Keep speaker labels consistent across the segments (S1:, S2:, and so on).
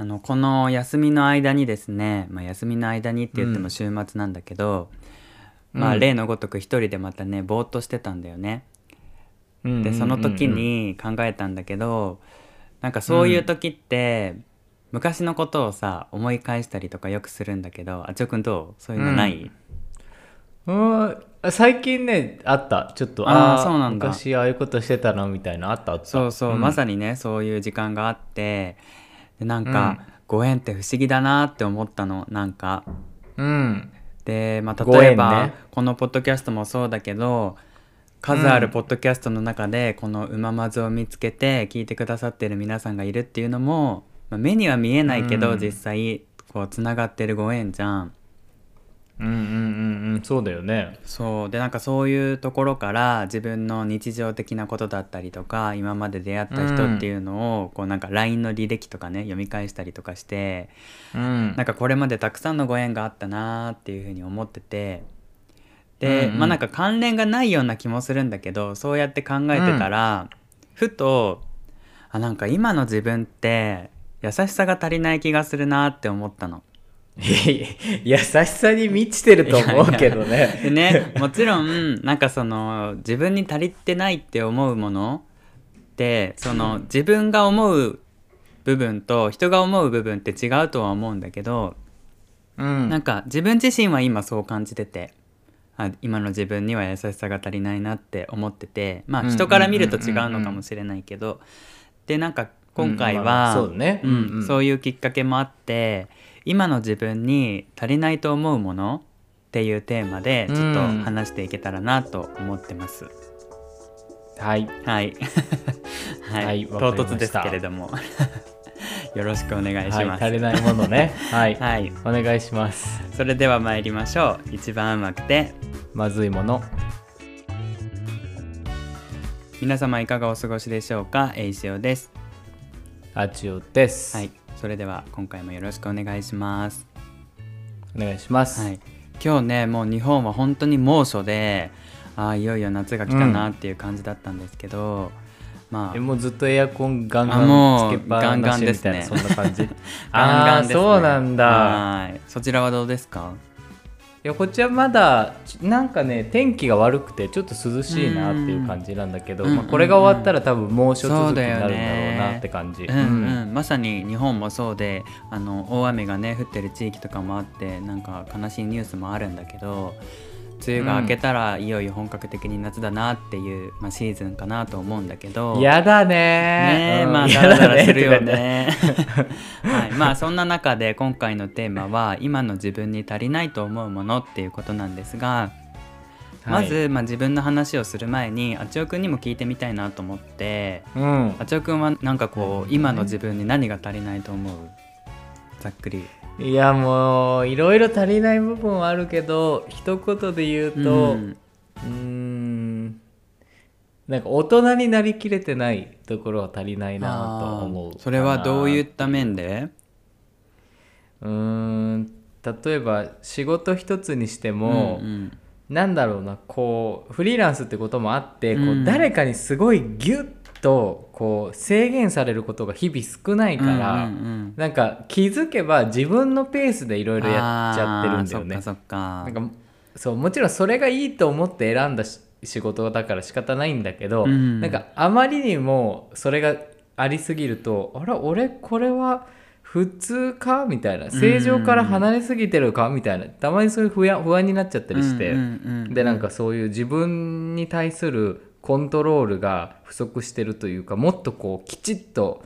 S1: あのこの休みの間にですね、まあ、休みの間にって言っても週末なんだけど、まあ
S2: うん。
S1: 例のごとく一人でまたねぼーっとしてたんだよね。
S2: うん
S1: でその時に考えたんだけどなんかそういう時って、昔のことをさ思い返したりとかよくするんだけどあちょくんどう？そういうのない、
S2: うん。最近ねあった。ちょっと
S1: あー
S2: ー
S1: そうなんだ。
S2: 昔ああいうことしてたなみたいなあった？あった。
S1: そうそう、
S2: ん。
S1: まさにねそういう時間があってでなん
S2: うん。
S1: か、ご縁って不思議だなって思ったのなんか。
S2: うん。
S1: で、まあ、例えば、
S2: ね
S1: このポッドキャストもそうだけど数あるポッドキャストの中で、この「うままず」を見つけて聞いてくださってる皆さんがいるっていうのも、まあ目には見えないけど、
S2: うん。
S1: 実際こうつながってるご縁じゃん。
S2: うんうんうんうんそうだよね。
S1: そう。でなんかそういうところから自分の日常的なことだったりとか今まで出会った人っていうのを、こうなんか LINE の履歴とかね読み返したりとかして
S2: うん。
S1: なんかこれまでたくさんのご縁があったなーっていうふうに思っててで、
S2: うんうん。
S1: まあなんか関連がないような気もするんだけどそうやって考えてたら、ふとあなんか今の自分って優しさが足りない気がするなーって思ったの。
S2: 優しさに満ちてると思うけどね。
S1: でねもちろんなんかその自分に足りてないって思うものってその自分が思う部分と人が思う部分って違うとは思うんだけど、
S2: うん。
S1: なんか自分自身は今そう感じててあ今の自分には優しさが足りないなって思っててまあ
S2: うん
S1: 人から見ると違うのかもしれないけどでなんか今回は
S2: そう
S1: いうきっかけもあって今の自分に足りないと思うものっていうテーマでちょっと
S2: うん
S1: 話していけたらなと思ってます。
S2: はい。
S1: はい、はい。
S2: はい
S1: 唐突ですけれども。よろしくお願いし
S2: はい
S1: ます。
S2: 足りないものね。はい、
S1: はい、
S2: お願いします。
S1: それでは参りましょう。一番うまくて。
S2: まずいもの。
S1: 皆様いかがお過ごしでしょうか？えいしおです。
S2: あちおです、
S1: はいそれでは今回もよろしくお願いします。
S2: お願いします、
S1: はい。今日ねもう日本は本当に猛暑であーいよいよ夏が来たなっていう感じだったんですけど、まあ
S2: えもうずっとエアコンガンガンつけっぱなしみたいな
S1: ガンガンですね
S2: そんな感じ。
S1: ガンガンです、ね、
S2: そうなんだ。
S1: はい。そちらはどうですか？
S2: いやこっちはまだちなんかね天気が悪くてちょっと涼しいなっていう感じなんだけど、
S1: うん。
S2: まあ、これが終わったら多分猛暑続きになるんだろうなって感じ、
S1: うん。うん、まさに日本もそうであの大雨がね降ってる地域とかもあってなんか悲しいニュースもあるんだけど梅雨が明けたらいよいよ本格的に夏だなっていう、まあ、シーズンかなと思うんだけど。
S2: やだね。
S1: ねえまあ
S2: うん。や
S1: ダラダラするよ
S2: ね。
S1: ね。はい、まあそんな中で今回のテーマは今の自分に足りないと思うものっていうことなんですが、まず、まあ、自分の話をする前にあちおくんにも聞いてみたいなと思って
S2: うん。
S1: あちおくんはなんかこう今の自分に何が足りないと思う？ざっくり。
S2: いやもういろいろ足りない部分はあるけど一言で言うと
S1: うん。
S2: なんか大人になりきれてないところは足りないなと思う
S1: それはどうい
S2: う
S1: った面で？
S2: うーん例えば仕事一つにしても、
S1: うんうん。
S2: なんだろうなこうフリーランスってこともあって、こ
S1: う
S2: うん。誰かにすごいギュッとこう制限されることが日々少ないから、
S1: うんうんうん。
S2: なんか気づけば自分のペースでいろいろやっちゃってるんだよね。
S1: そっか
S2: なんかそうもちろんそれがいいと思って選んだし仕事だから仕方ないんだけど、
S1: うん。
S2: なんかあまりにもそれがありすぎるとあら俺これは普通かみたいな正常から離れすぎてるかみたいなたまにそういう不安不安になっちゃったりして、でなんかそういう自分に対するコントロールが不足してるというかもっとこうきちっと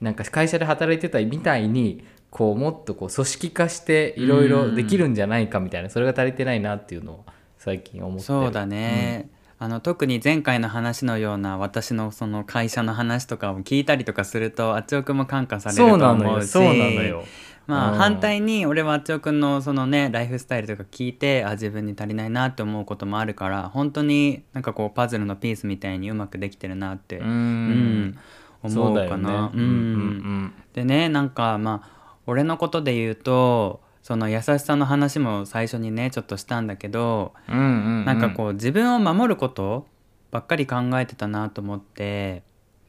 S2: なんか会社で働いてたみたいにこうもっとこう組織化していろいろできるんじゃないかみたいなそれが足りてないなっていうのを最近思って。る
S1: そうだね、あの特に前回の話のような私のその会社の話とかを聞いたりとかするとあっちおくんも感化されると
S2: そうなの
S1: 思うし
S2: よ。そうなのよ。うん
S1: まあ反対に俺はあっちおくんのそのねライフスタイルとか聞いてあ自分に足りないなって思うこともあるから本当になんかこうパズルのピースみたいにうまくできてるなって、
S2: う
S1: うん
S2: ん
S1: 思
S2: そう
S1: かな。
S2: うん。うん
S1: でねなんかまあ俺のことで言うとその優しさの話も最初にねちょっとしたんだけど、
S2: うんうんうん。
S1: なんかこう自分を守ることばっかり考えてたなと思って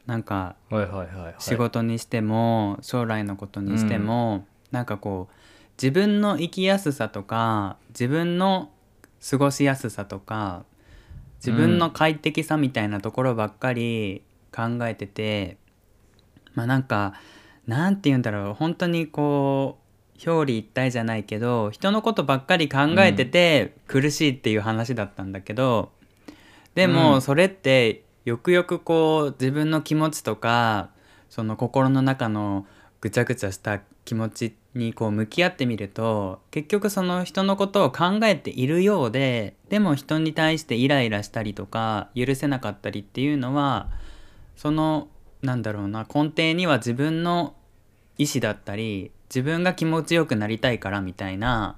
S1: なんか仕事にしても将来のことにしても、なんかこう自分の生きやすさとか自分の過ごしやすさとか自分の快適さみたいなところばっかり考えてて、まあなんかなんて言うんだろう本当にこう表裏一体じゃないけど人のことばっかり考えてて苦しいっていう話だったんだけど、で
S2: うん。
S1: もそれってよくよくこう自分の気持ちとかその心の中のぐちゃぐちゃした気持ちにこう向き合ってみると結局その人のことを考えているようででも人に対してイライラしたりとか許せなかったりっていうのはそのなんだろうな根底には自分の意思だったり自分が気持ちよくなりたいからみたいな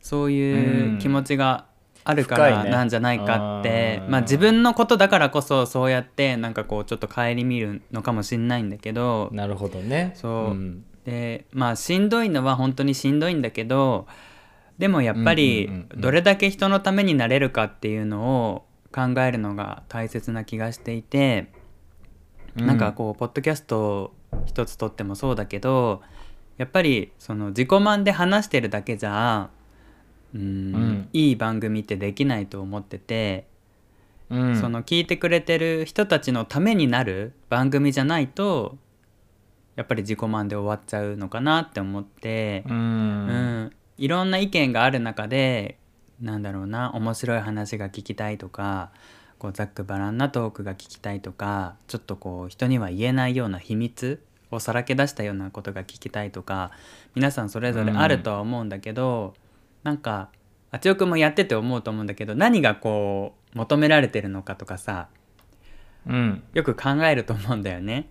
S1: そういう気持ちがあるからなんじゃないかって、
S2: あー。
S1: まあ自分のことだからこそそうやってなんかこうちょっと顧みるのかもしんないんだけど
S2: なるほどね。
S1: そう。
S2: うん
S1: でまあしんどいのは本当にしんどいんだけどでもやっぱり
S2: うんうんうんうん。
S1: どれだけ人のためになれるかっていうのを考えるのが大切な気がしていて、なんかこうポッドキャスト一つとってもそうだけどやっぱりその自己満で話してるだけじゃうーん
S2: うん。
S1: いい番組ってできないと思ってて、
S2: うん。
S1: その聞いてくれてる人たちのためになる番組じゃないとやっぱり自己満で終わっちゃうのかなって思って
S2: う、
S1: うん。んいろんな意見がある中でなんだろうな面白い話が聞きたいとかこうざっくばらんなトークが聞きたいとかちょっとこう人には言えないような秘密をさらけ出したようなことが聞きたいとか皆さんそれぞれあるとは思うんだけど、なんかあちおくんもやってて思うと思うんだけど何がこう求められてるのかとかさ
S2: うん。
S1: よく考えると思うんだよね。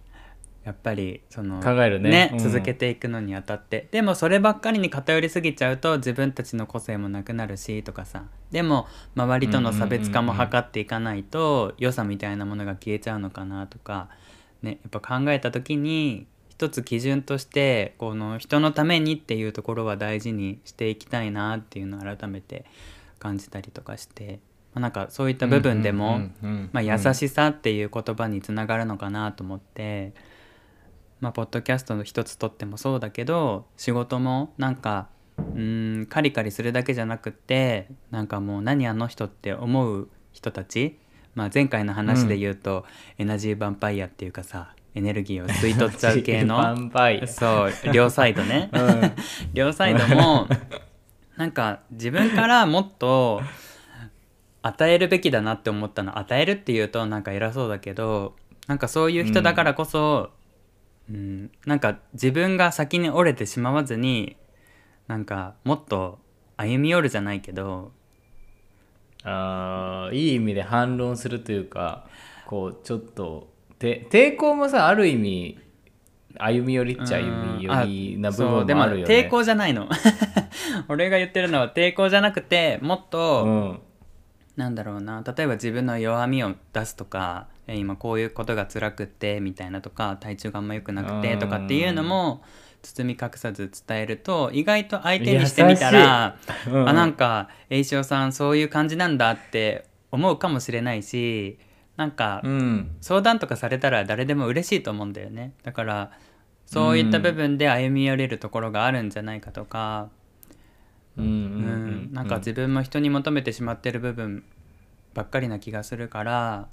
S1: やっぱりその
S2: 考えるね。うん。
S1: 続けていくのにあたって。でもそればっかりに偏りすぎちゃうと自分たちの個性もなくなるしとかさ。でも周りとの差別化も図っていかないと良さみたいなものが消えちゃうのかなとか、ね、やっぱ考えた時に一つ基準としてこの人のためにっていうところは大事にしていきたいなっていうのを改めて感じたりとかして、まあ、なんかそういった部分でも、優しさっていう言葉につながるのかなと思って、まあ、ポッドキャストの一つとってもそうだけど仕事もなんかうーんカリカリするだけじゃなくってなんかもう何あの人って思う人たち、まあ、前回の話で言うと、エナジーヴァンパイアっていうかさエネルギーを吸い取っちゃう系の
S2: バンパイア。
S1: そう両サイドね、
S2: うん。
S1: 両サイドもなんか自分からもっと与えるべきだなって思ったの。与えるっていうとなんか偉そうだけどなんかそういう人だからこそ、うんなんか自分が先に折れてしまわずになんかもっと歩み寄るじゃないけど
S2: あーいい意味で反論するというかこうちょっとて抵抗もさある意味歩み寄りっちゃ歩み寄りな部分もあるよね。
S1: 抵抗じゃないの。俺が言ってるのは抵抗じゃなくてもっと、
S2: うん。
S1: なんだろうな。例えば自分の弱みを出すとかえ今こういうことが辛くってみたいなとか体調があんま良くなくてとかっていうのも包み隠さず伝えると意外と相手にしてみたら、
S2: うん。
S1: あなんか栄翔さんそういう感じなんだって思うかもしれないしなんか
S2: うん。
S1: 相談とかされたら誰でも嬉しいと思うんだよね。だからそういった部分で歩み寄れるところがあるんじゃないかとか、
S2: うん。
S1: なんか自分も人に求めてしまってる部分ばっかりな気がするから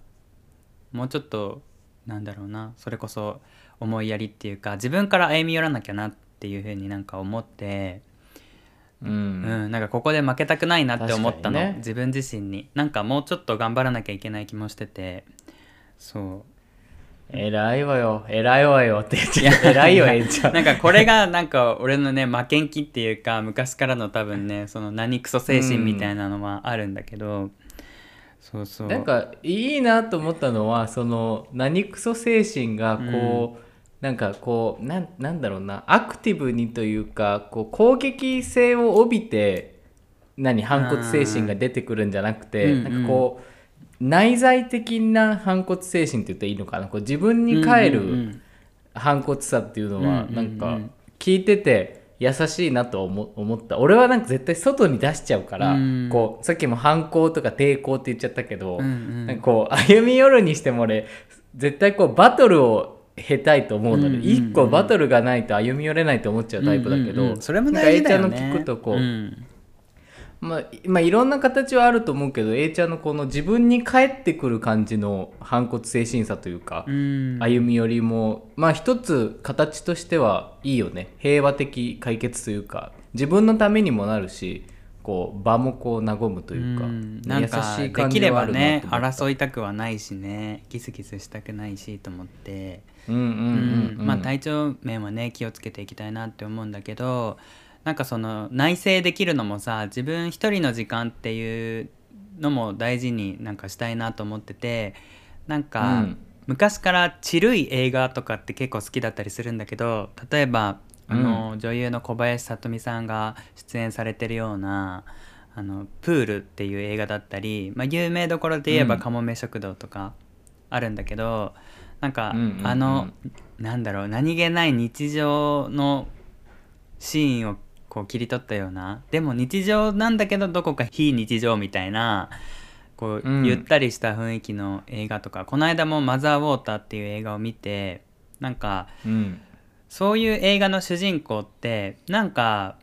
S1: もうちょっとなんだろうなそれこそ思いやりっていうか自分から歩み寄らなきゃなっていうふうになんか思って、
S2: う
S1: うんんなんかここで負けたくないなって思ったの、
S2: ね。
S1: 自分自身に。なんかもうちょっと頑張らなきゃいけない気もしててそ
S2: 偉いわよ。偉いわよって言っちゃう。偉いよええちゃ
S1: う。なんかこれがなんか俺のね負けん気っていうか昔からの多分ねその何クソ精神みたいなのはあるんだけど、そうそう。
S2: なんかいいなと思ったのはその何クソ精神がこう、なんかこうなんなんだろうな。アクティブにというかこう攻撃性を帯びて何反骨精神が出てくるんじゃなくて、
S1: うん。
S2: なんかこう内在的な反骨精神って言っていいのかな。こう自分に帰る、
S1: うんうんうん。
S2: 反骨さっていうのは
S1: うんうんうん。
S2: なんか聞いてて優しいなと思思った。俺はなんか絶対外に出しちゃうから、
S1: うん。
S2: こうさっきも反抗とか抵抗って言っちゃったけど、
S1: うんうん。
S2: なんかこう歩み寄るにしても俺絶対こうバトルを経たいと思うので、
S1: うんうんうん
S2: 一個バトルがないと歩み寄れないと思っちゃうタイプだけど、
S1: うんうんうん。それも大事だよね。
S2: ちゃんの聞くとこう、
S1: ん
S2: まあ、まあいろんな形はあると思うけど A ちゃんのこの自分に返ってくる感じの反骨精神さというか、
S1: うん。
S2: 歩み寄りもまあ一つ形としてはいいよね。平和的解決というか自分のためにもなるしこう場もこう和むというか、
S1: ん。なんか
S2: 優しい
S1: できれ
S2: 感じはあるな
S1: ばね争いたくはないしねギスギスしたくないしと思って、
S2: うんうんうん、うん、
S1: まあ体調面はね気をつけていきたいなって思うんだけどなんかその内省できるのもさ自分一人の時間っていうのも大事になんかしたいなと思っててなんか、
S2: うん。
S1: 昔からチルい映画とかって結構好きだったりするんだけど例えばあの、女優の小林聡美さんが出演されてるような「あのプール」っていう映画だったり、まあ、有名どころで言えば「
S2: うん。
S1: かもめ食堂」とかあるんだけど、なんか、
S2: うんうんうん。
S1: あのなんだろう何気ない日常のシーンをこう切り取ったような。でも日常なんだけどどこか非日常みたいなこう、
S2: うん。
S1: ゆったりした雰囲気の映画とか。この間も「マザー・ウォーター」っていう映画を見てなんか
S2: うん。
S1: そういう映画の主人公ってなんか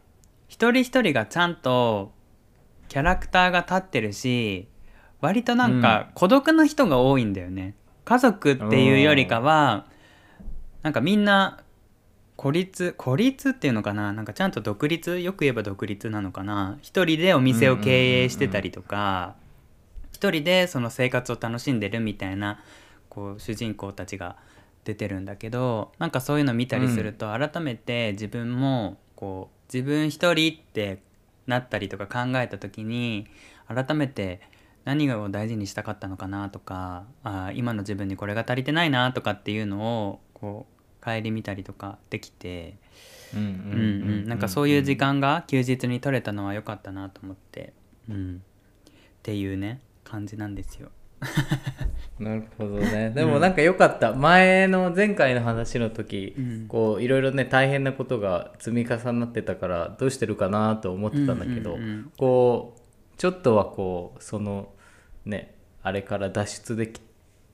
S1: 一人一人がちゃんとキャラクターが立ってるし割となんか孤独な人が多いんだよね。家族っていうよりかはなんかみんな孤立孤立っていうのかな？なんかちゃんと独立？よく言えば独立なのかな？一人でお店を経営してたりとか一人でその生活を楽しんでるみたいなこう主人公たちが出てるんだけどなんかそういうの見たりすると改めて自分もこう自分一人ってなったりとか考えた時に改めて何を大事にしたかったのかなとかあー今の自分にこれが足りてないなとかっていうのをこう顧みたりとかできて、
S2: うんう
S1: うんうん、なんかそういう時間が休日に取れたのは良かったなと思って、うん、っていうね感じなんですよ。
S2: なるほどね。でもなんか良かった、前の前回の話の時、
S1: うん。
S2: こういろいろね大変なことが積み重なってたからどうしてるかなと思ってたんだけど、
S1: うんうんうん。
S2: こうちょっとはこうそのねあれから脱出でき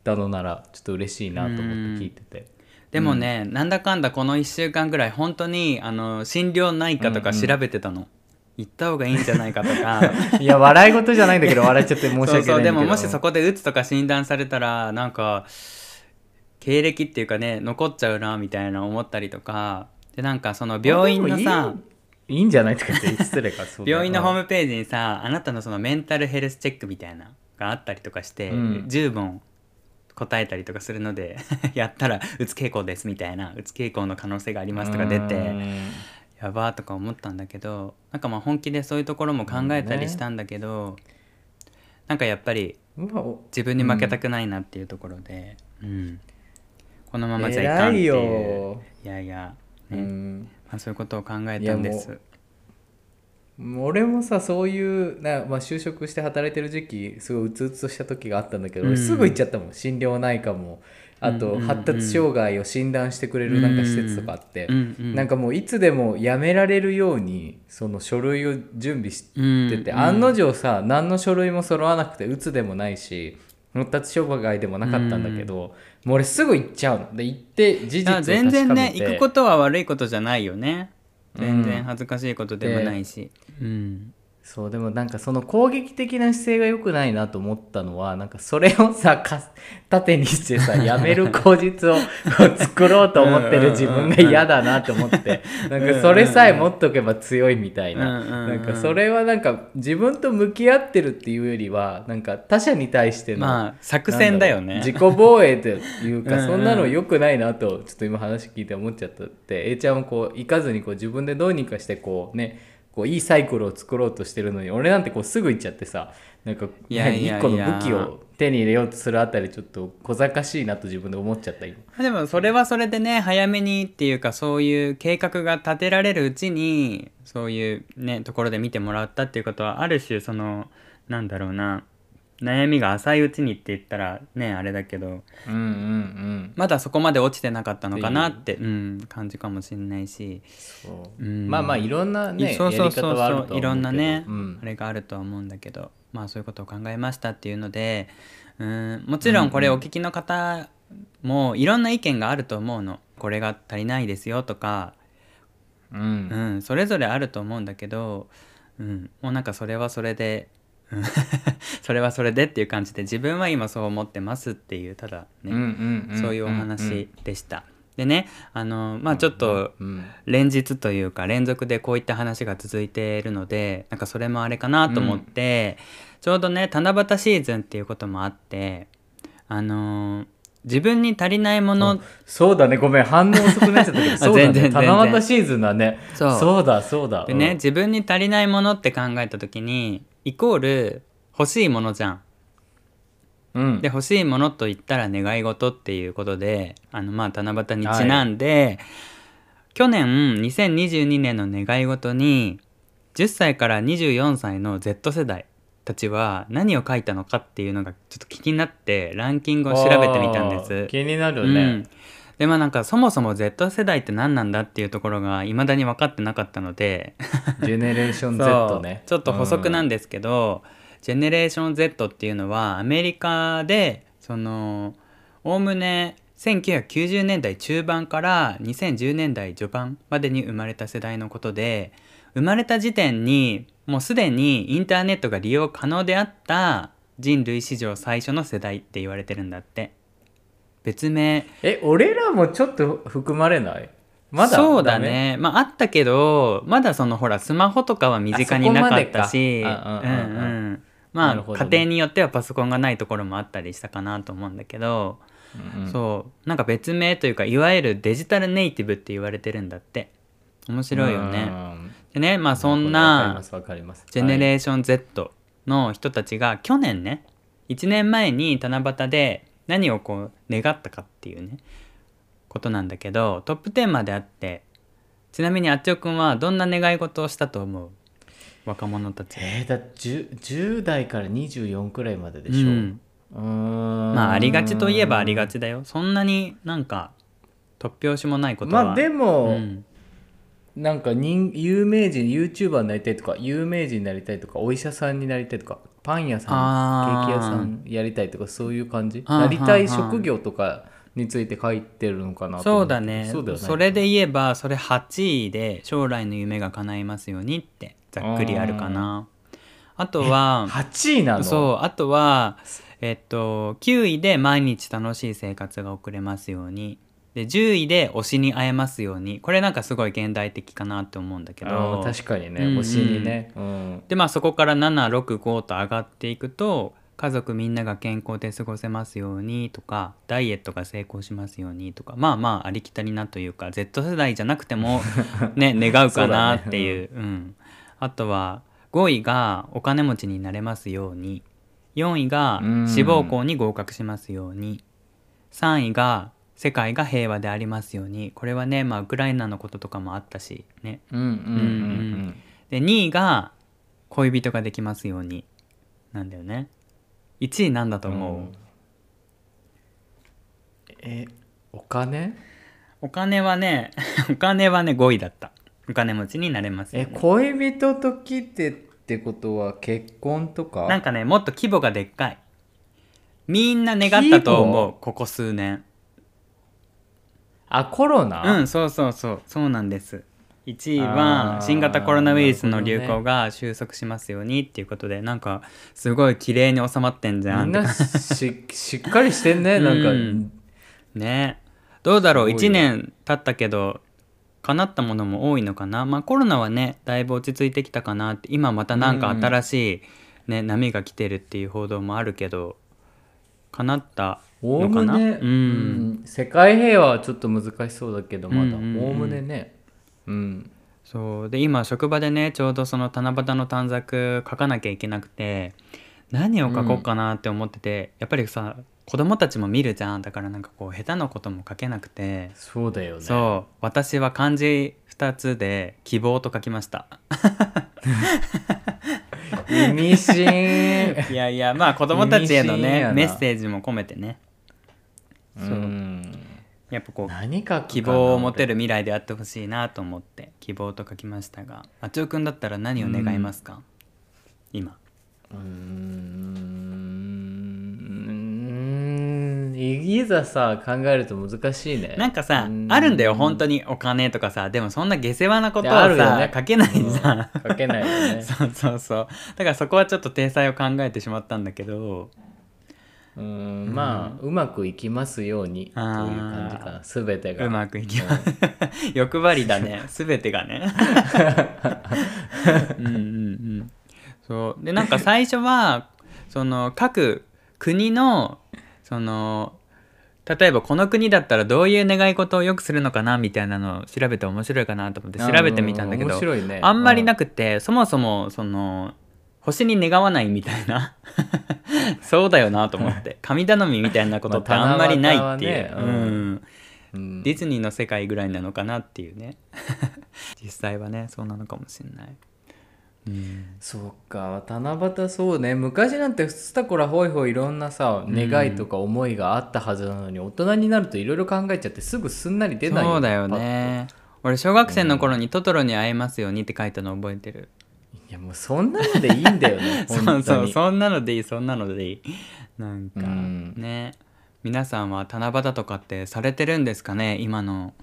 S2: たのならちょっと嬉しいなと思って聞いてて、
S1: でもね、なんだかんだこの1週間ぐらい本当にあの心療内科とか調べてたの、行った方がいいんじゃないかとか。
S2: いや笑い事じゃないんだけど笑っちゃって申し訳ない
S1: そうでももしそこでうつとか診断されたらなんか経歴っていうかね残っちゃうなみたいな思ったりとか。でなんかその病院の
S2: で
S1: さ
S2: もいいんじゃないとかって失礼か
S1: 病院のホームページにさあなたのそのメンタルヘルスチェックみたいなのがあったりとかして、
S2: うん。
S1: 10問答えたりとかするので やったらうつ傾向ですみたいなうつ傾向の可能性がありますとか出て
S2: うん。
S1: やばーとか思ったんだけどなんかまあ本気でそういうところも考えたりしたんだけど、なんかやっぱり自分に負けたくないなっていうところで、うん。このままじゃいかんっていう。
S2: 偉いよ。
S1: いやいや、
S2: う
S1: ね
S2: ん。
S1: まあ、そういうことを考えたんです。
S2: 俺もさそういうな、まあ、就職して働いてる時期すごいうつうつとした時があったんだけど、
S1: うん。
S2: 俺すぐ行っちゃったもん。心療内科も。あと
S1: うんうんうん
S2: 発達障害を診断してくれるなんか施設とかあって、
S1: うんうん
S2: なんかもういつでも辞められるようにその書類を準備してて、
S1: うん
S2: 案の定さ何の書類も揃わなくてうつでもないし発達障害でもなかったんだけど、もう俺すぐ行っちゃうの。で行って事実を
S1: あ
S2: 確かめて。
S1: 全然ね行くことは悪いことじゃないよね全
S2: うん。
S1: 然恥ずかしいことでもないし、うん
S2: そうでもなんかその攻撃的な姿勢が良くないなと思ったのはなんかそれをさか盾にしてさやめる口実を作ろうと思ってる自分が嫌だなと思ってなんかそれさえ持っとけば強いみたいな。なんかそれはなんか自分と向き合ってるっていうよりはなんか他者に対しての
S1: まあ作戦だよね。
S2: 自己防衛というか そんなの良くないなとちょっと今話聞いて思っちゃったって A ちゃんもこう行かずにこう自分でどうにかしてこうねこういいサイクルを作ろうとしてるのに俺なんてこうすぐ行っちゃってさなんか
S1: いやいやいや
S2: 一個の武器を手に入れようとするあたりちょっと小賢しいなと自分で思っちゃった今。
S1: でもそれはそれでね早めにっていうかそういう計画が立てられるうちにそういうねところで見てもらったっていうことはある種そのなんだろうな悩みが浅いうちにって言ったらねあれだけど。
S2: うんうんうん。
S1: まだそこまで落ちてなかったのかなって、う。ん、感じかもしれないし、
S2: そう。
S1: うん。
S2: まあまあいろんなね
S1: そうそうそうそういろんなね、
S2: うん。
S1: あれがあるとは思うんだけど。まあそういうことを考えましたっていうのでうんもちろんこれお聞きの方もういろんな意見があると思うの。これが足りないですよとか、
S2: うん。
S1: うん、それぞれあると思うんだけど、うん、もうなんかそれはそれでうん それはそれでっていう感じで自分は今そう思ってますっていうただね、
S2: うんうんん
S1: そういうお話でした。でねあのまあちょっと
S2: うん
S1: 連日というか連続でこういった話が続いているのでなんかそれもあれかなと思って、ちょうどね七夕シーズンっていうこともあってあのー自分に足りないもの
S2: そう。だね。ごめん。反応遅くなっちゃったけど そうだ
S1: 全然
S2: ね。
S1: 全然。
S2: 七夕シーズンだね
S1: そう。
S2: だそうだ。
S1: でね、
S2: うん
S1: 自分に足りないものって考えた時にイコール欲しいものじゃん。
S2: うん
S1: で欲しいものと言ったら願い事っていうことであのまあ七夕にちなんで、去年2022年の願い事に10歳から24歳の Z 世代たちは何を書いたのかっていうのがちょっと気になってランキングを調べてみたんです。
S2: 気になる
S1: うん
S2: ね、
S1: でまあなんかそもそも Z 世代って何なんだっていうところが未だに分かってなかったので。
S2: ジェネレーション Z ね。
S1: ちょっと補足なん
S2: で、
S1: ですけど、ジェネレーション Z っていうのはアメリカでそのおおむね1990年代中盤から2010年代序盤までに生まれた世代のことで生まれた時点にもうすでにインターネットが利用可能であった人類史上最初の世代って言われてるんだって別名。
S2: え俺らもちょっと含まれない？まだ
S1: そうだね。まああったけどまだそのほらスマホとかは身近になかったし。
S2: ま
S1: あ、
S2: ね。
S1: 家庭によってはパソコンがないところもあったりしたかなと思うんだけど、
S2: うんうん。
S1: そう。なんか別名というかいわゆるデジタルネイティブって言われてるんだって。面白いよね。
S2: うん。
S1: でねまあそんなジェネレーション Z の人たちが去年ね1年前に七夕で何をこう願ったかっていうねことなんだけどトップ10まであってちなみにあっちょくんはどんな願い事をしたと思う？若者たち。
S2: えー、だ 10, 10代から24くらいまででしょ、
S1: うん。
S2: うーん。
S1: まあありがちといえばありがちだよ。そんなになんか突拍子もないことは。
S2: まあでも、
S1: うん。
S2: なんか人有名人 YouTuber になりたいとか有名人になりたいとかお医者さんになりたいとかパン屋さんケーキ屋さんやりたいとかそういう感じ？
S1: はあ
S2: なりたい職業とかについて書いてるのかなと
S1: そうだね。
S2: そうだよね。
S1: それで言えばそれ8位で将来の夢が叶いますようにってざっくりあるかな。あとは
S2: 8位なの？
S1: そうあとはえっと9位で毎日楽しい生活が送れますようにで10位で推しに会えますように。これなんかすごい現代的かなって思うんだけ
S2: あ
S1: ど
S2: ー確かにね。
S1: うんうん。
S2: 推しにね、うん。
S1: でまあそこから765と上がっていくと家族みんなが健康で過ごせますようにとかダイエットが成功しますようにとかまあまあありきたりなというか Z 世代じゃなくても ね願うかなっていう。うん、あとは5位がお金持ちになれますように。4位が
S2: うん。
S1: 志望校に合格しますように。3位が世界が平和でありますように。これはねまあウクライナのこととかもあったしね。
S2: うんうんうん
S1: で2位が恋人ができますように。なんだよね。1位なんだと思う、
S2: うん。えお金？
S1: お金はね お金はね5位だった。お金持ちになれますよ
S2: え
S1: ね
S2: 恋人と来てってことは結婚とか？
S1: なんかねもっと規模がでっかい。みんな願ったと思
S2: 規
S1: うここ数年
S2: あコロナ、
S1: うんそうそうそう。そうなんです。1位
S2: あ
S1: は
S2: ー
S1: 新型コロナウイルスの流行が収束しますようにっていうことでなんかすごい綺麗に収まってんじゃん。
S2: みんなししっかりしてんね なんか、
S1: うんね。どうだろう？
S2: すごいね
S1: 1年経ったけど叶ったものも多いのかな？まあコロナはねだいぶ落ち着いてきたかなって今またなんか新しい、ね波が来てるっていう報道もあるけど叶った
S2: おおむね、
S1: うん。
S2: うん。世界平和はちょっと難しそうだけどまだ。
S1: うんうんうん。
S2: おおむねね。うん。
S1: そう。で今職場でねちょうどその七夕の短冊書かなきゃいけなくて何を書こうかなって思ってて、やっぱりさ子供たちも見るじゃん。だからなんかこう下手なことも書けなくて。
S2: そうだよね。
S1: そう。私は漢字2つで希望と書きました。
S2: 意味深。
S1: いやいやまあ子供たちへのねメッセージも込めてね。
S2: う
S1: そう。んやっぱこう
S2: 何かな
S1: 希望を持てる未来であってほしいなと思って希望と書きましたがあちおくんだったら何を願いますか、今。
S2: うーん。いざさ考えると難しいね。
S1: なんかさ
S2: うん。
S1: あるんだよ本当に。お金とかさ。でもそんな下世話なことを
S2: いやあるよ
S1: さ、
S2: ね。
S1: かけないさ、
S2: うん。書けないよね。
S1: そうそうそう。だからそこはちょっと体裁を考えてしまったんだけど
S2: うんまあうまくいきますようにという感じかな。全てが。
S1: うまくいきます。欲張りだね。全てがね。うんうんうん。そう。でなんか最初はその各国のその例えばこの国だったらどういう願い事をよくするのかなみたいなのを調べて面白いかなと思って調べてみたんだけ
S2: う
S1: ど
S2: 面白いね。
S1: あんまりな
S2: く
S1: くてそもそもその星に願わないみたいな。そうだよなと思って。神頼みみたいなことって
S2: まあ
S1: あんまりないっていう、
S2: ね
S1: うん。
S2: うん。
S1: ディズニーの世界ぐらいなのかなっていうね。実際はねそうなのかもしれない、うん、
S2: そうか七夕そうね。昔なんてスタコラホイホイいろんなさ願いとか思いがあったはずなのに、大人になるといろいろ考えちゃってすぐすんなり出ない
S1: そうだよね。俺小学生の頃に「トトロに会えますように」って書いたの覚えてる、
S2: いやもうそんなのでいいんだよね
S1: そう
S2: 本当に。
S1: そうそんなのでいいそんなのでいい。なんか、
S2: うん。
S1: ね。皆さんは七夕とかってされてるんですかね今の。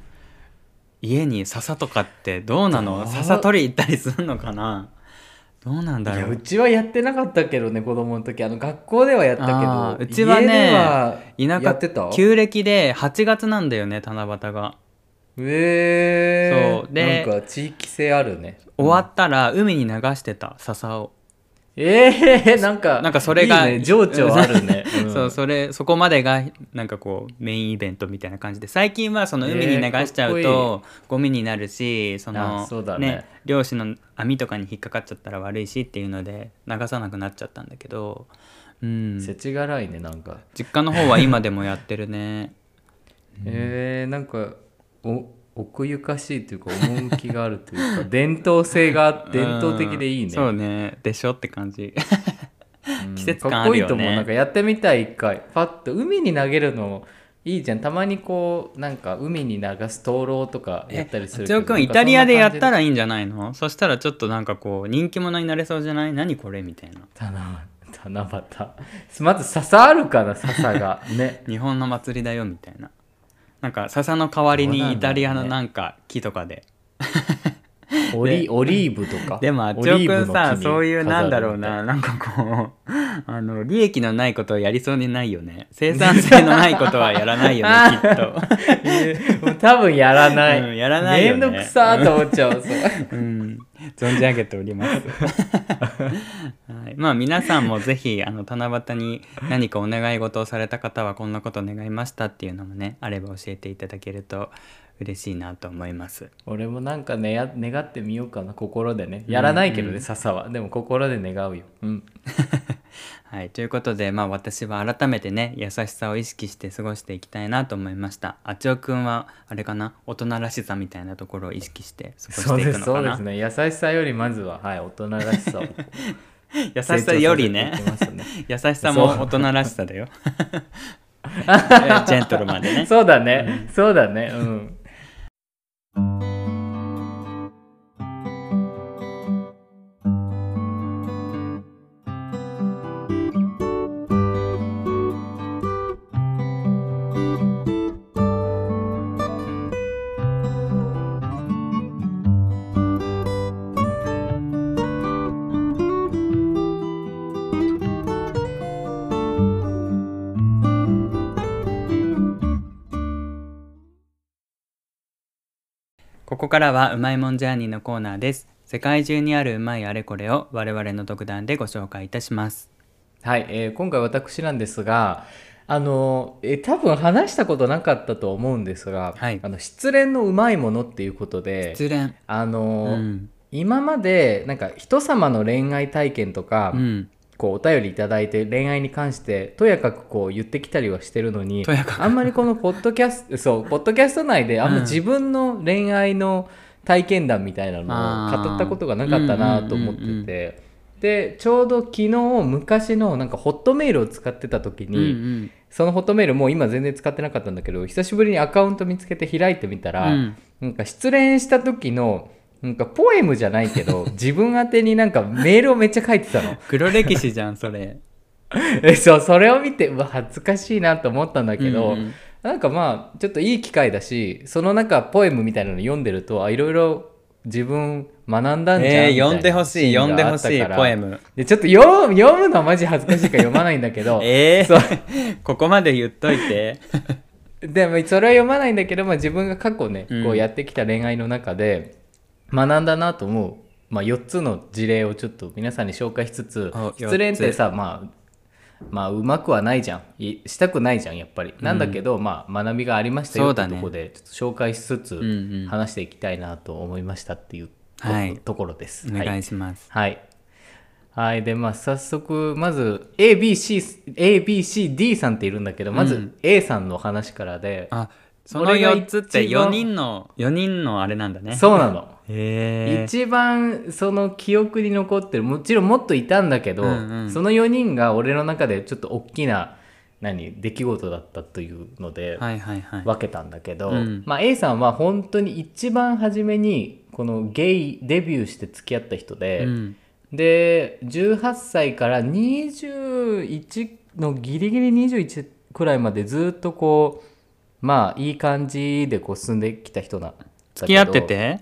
S1: 家に笹とかってどうなの？笹取り行ったりするのかな？どうなんだ
S2: いや
S1: ろう
S2: うちはやってなかったけどね子供の時。あの学校ではやったけ
S1: あ
S2: ど
S1: ーうちはね
S2: 家では
S1: 田
S2: や
S1: 舎
S2: ってた？
S1: 旧暦で8月なんだよね七夕が
S2: えー、
S1: そう。で
S2: なんか地域性あるね。
S1: 終わったら海に流してた笹を、
S2: えー、なんか
S1: なんかそれが
S2: いいね。情緒あるね、ん
S1: そうそれそこまでがなんかこうメインイベントみたいな感じで。最近はその海に流しちゃうとゴミになるしその
S2: あそうだね。
S1: 漁師の網とかに引っかかっちゃったら悪いしっていうので流さなくなっちゃったんだけどうん。
S2: 世知辛いねなんか。
S1: 実家の方は今でもやってるね。
S2: えー、なんかお奥ゆかしいというか趣があるというか 伝統性が伝統的でいいね。
S1: うんそうね。でしょって感じ。
S2: うん。
S1: 季節感
S2: かっこいいと思う
S1: あるよね
S2: なんかやってみたい一回。パッと海に投げるのいいじゃん。たまにこうなんか海に流す灯籠とかやったりする
S1: つよくんイタリアでやったらいいんじゃないの？そしたらちょっとなんかこう人気者になれそうじゃない？何これみたいな。
S2: 七七夕。まず笹あるかな笹が。ね。
S1: 日本の祭りだよみたいななんか笹の代わりにイタリアのなんか木とかで
S2: オリオリーブとか？
S1: でもあっ
S2: オ
S1: ちおくんさ
S2: に
S1: そういうなんだろうな。な。んかこう あの利益のないことをやりそうにないよね。生産性のないことはやらないよね きっと。
S2: 多分やらない、
S1: うんやらないよね。
S2: めんどくさーと思っちゃうそう
S1: うん、存じ上げております。はい、まあ皆さんもぜひあの七夕に何かお願い事をされた方はこんなこと願いましたっていうのもねあれば教えていただけると嬉しいなと思います。
S2: 俺もなんかねや願ってみようかな。心でね。やらないけどね、笹は。でも心で願うよ。うん。
S1: はい、ということで、まあ、私は改めてね優しさを意識して過ごしていきたいなと思いました。あちおくんはあれかな？大人らしさみたいなところを意識して過ごしてい
S2: そうです
S1: くのかな？
S2: そうですね。優しさよりまずははい大人らしさを。
S1: 優しさよりね。
S2: ね。
S1: 優しさも大人らしさだよ。ジェントルマンでね。
S2: そうだね、そうだね。うん
S1: からはうまいもんジャーニーのコーナーです。世界中にあるうまいあれこれを我々の独断でご紹介いたします。
S2: はい、えー今回私なんですがあの、えー多分話したことなかったと思うんですが、
S1: はい
S2: あの失恋のうまいものっていうことで
S1: 失恋。
S2: あの、
S1: うん。
S2: 今までなんか人様の恋愛体験とか、
S1: うん。
S2: こうお便りいただいて恋愛に関してとやかくこう言ってきたりはしてるのにあんまりこのポッドキャスト そうポッドキャスト内であんま自分の恋愛の体験談みたいなのを語ったことがなかったなと思ってて、
S1: うんうんうんうん。
S2: でちょうど昨日昔のなんかホットメールを使ってた時
S1: うん
S2: に、
S1: うん。
S2: そのホットメールもう今全然使ってなかったんだけど久しぶりにアカウント見つけて開いてみたら、
S1: うん。
S2: なんか失恋した時のなんかポエムじゃないけど 自分宛てになんかメールをめっちゃ書いてたの。
S1: 黒歴史じゃん、それ。
S2: えそうそれを見てうわ恥ずかしいなと思ったんだけど、
S1: うんうん
S2: なんかまあちょっといい機会だしその中ポエムみたいなの読んでるとあいろいろ自分学んだんじゃん
S1: えー、読んでほしい読んでほしいポエム。
S2: でちょっと読む読むのはマジ恥ずかしいから読まないんだけど
S1: え
S2: そう。
S1: ー、ここまで言っといて。
S2: でもそれは読まないんだけど、まあ、自分が過去ね、
S1: うん。
S2: こうやってきた恋愛の中で学んだなと思う、まあ、4つの事例をちょっと皆さんに紹介しつつ
S1: お
S2: 失恋って
S1: 四
S2: さまあまあうまくはないじゃん。いしたくないじゃんやっぱり、なんだけど、まあ、学びがありましたよってとこでちょっと紹介しつつ、
S1: うんうん。
S2: 話していきたいなと思いましたっていうと,、
S1: はい。
S2: ところです。
S1: お願いします、
S2: はい。はい。で、まあ、早速、まず、A、B、C、A、B、C、D さんっているんだけど、まず
S1: うん。
S2: A さんの話からで、
S1: あその
S2: 俺が
S1: 4つって
S2: 一番
S1: 4人の4人のあれなんだね。
S2: そうなの。
S1: へえ
S2: 一番その記憶に残ってるもちろんもっといたんだけど、
S1: うんうん。
S2: その4人が俺の中でちょっと大きな何出来事だったというので分けたんだけど、
S1: うん。
S2: まあ、A さんは本当に一番初めにこのゲイデビューして付き合った人で、
S1: うん。
S2: で18歳から21のギリギリ21くらいまでずっとこうまあいい感じでこう進んできた人な
S1: 付き合ってて？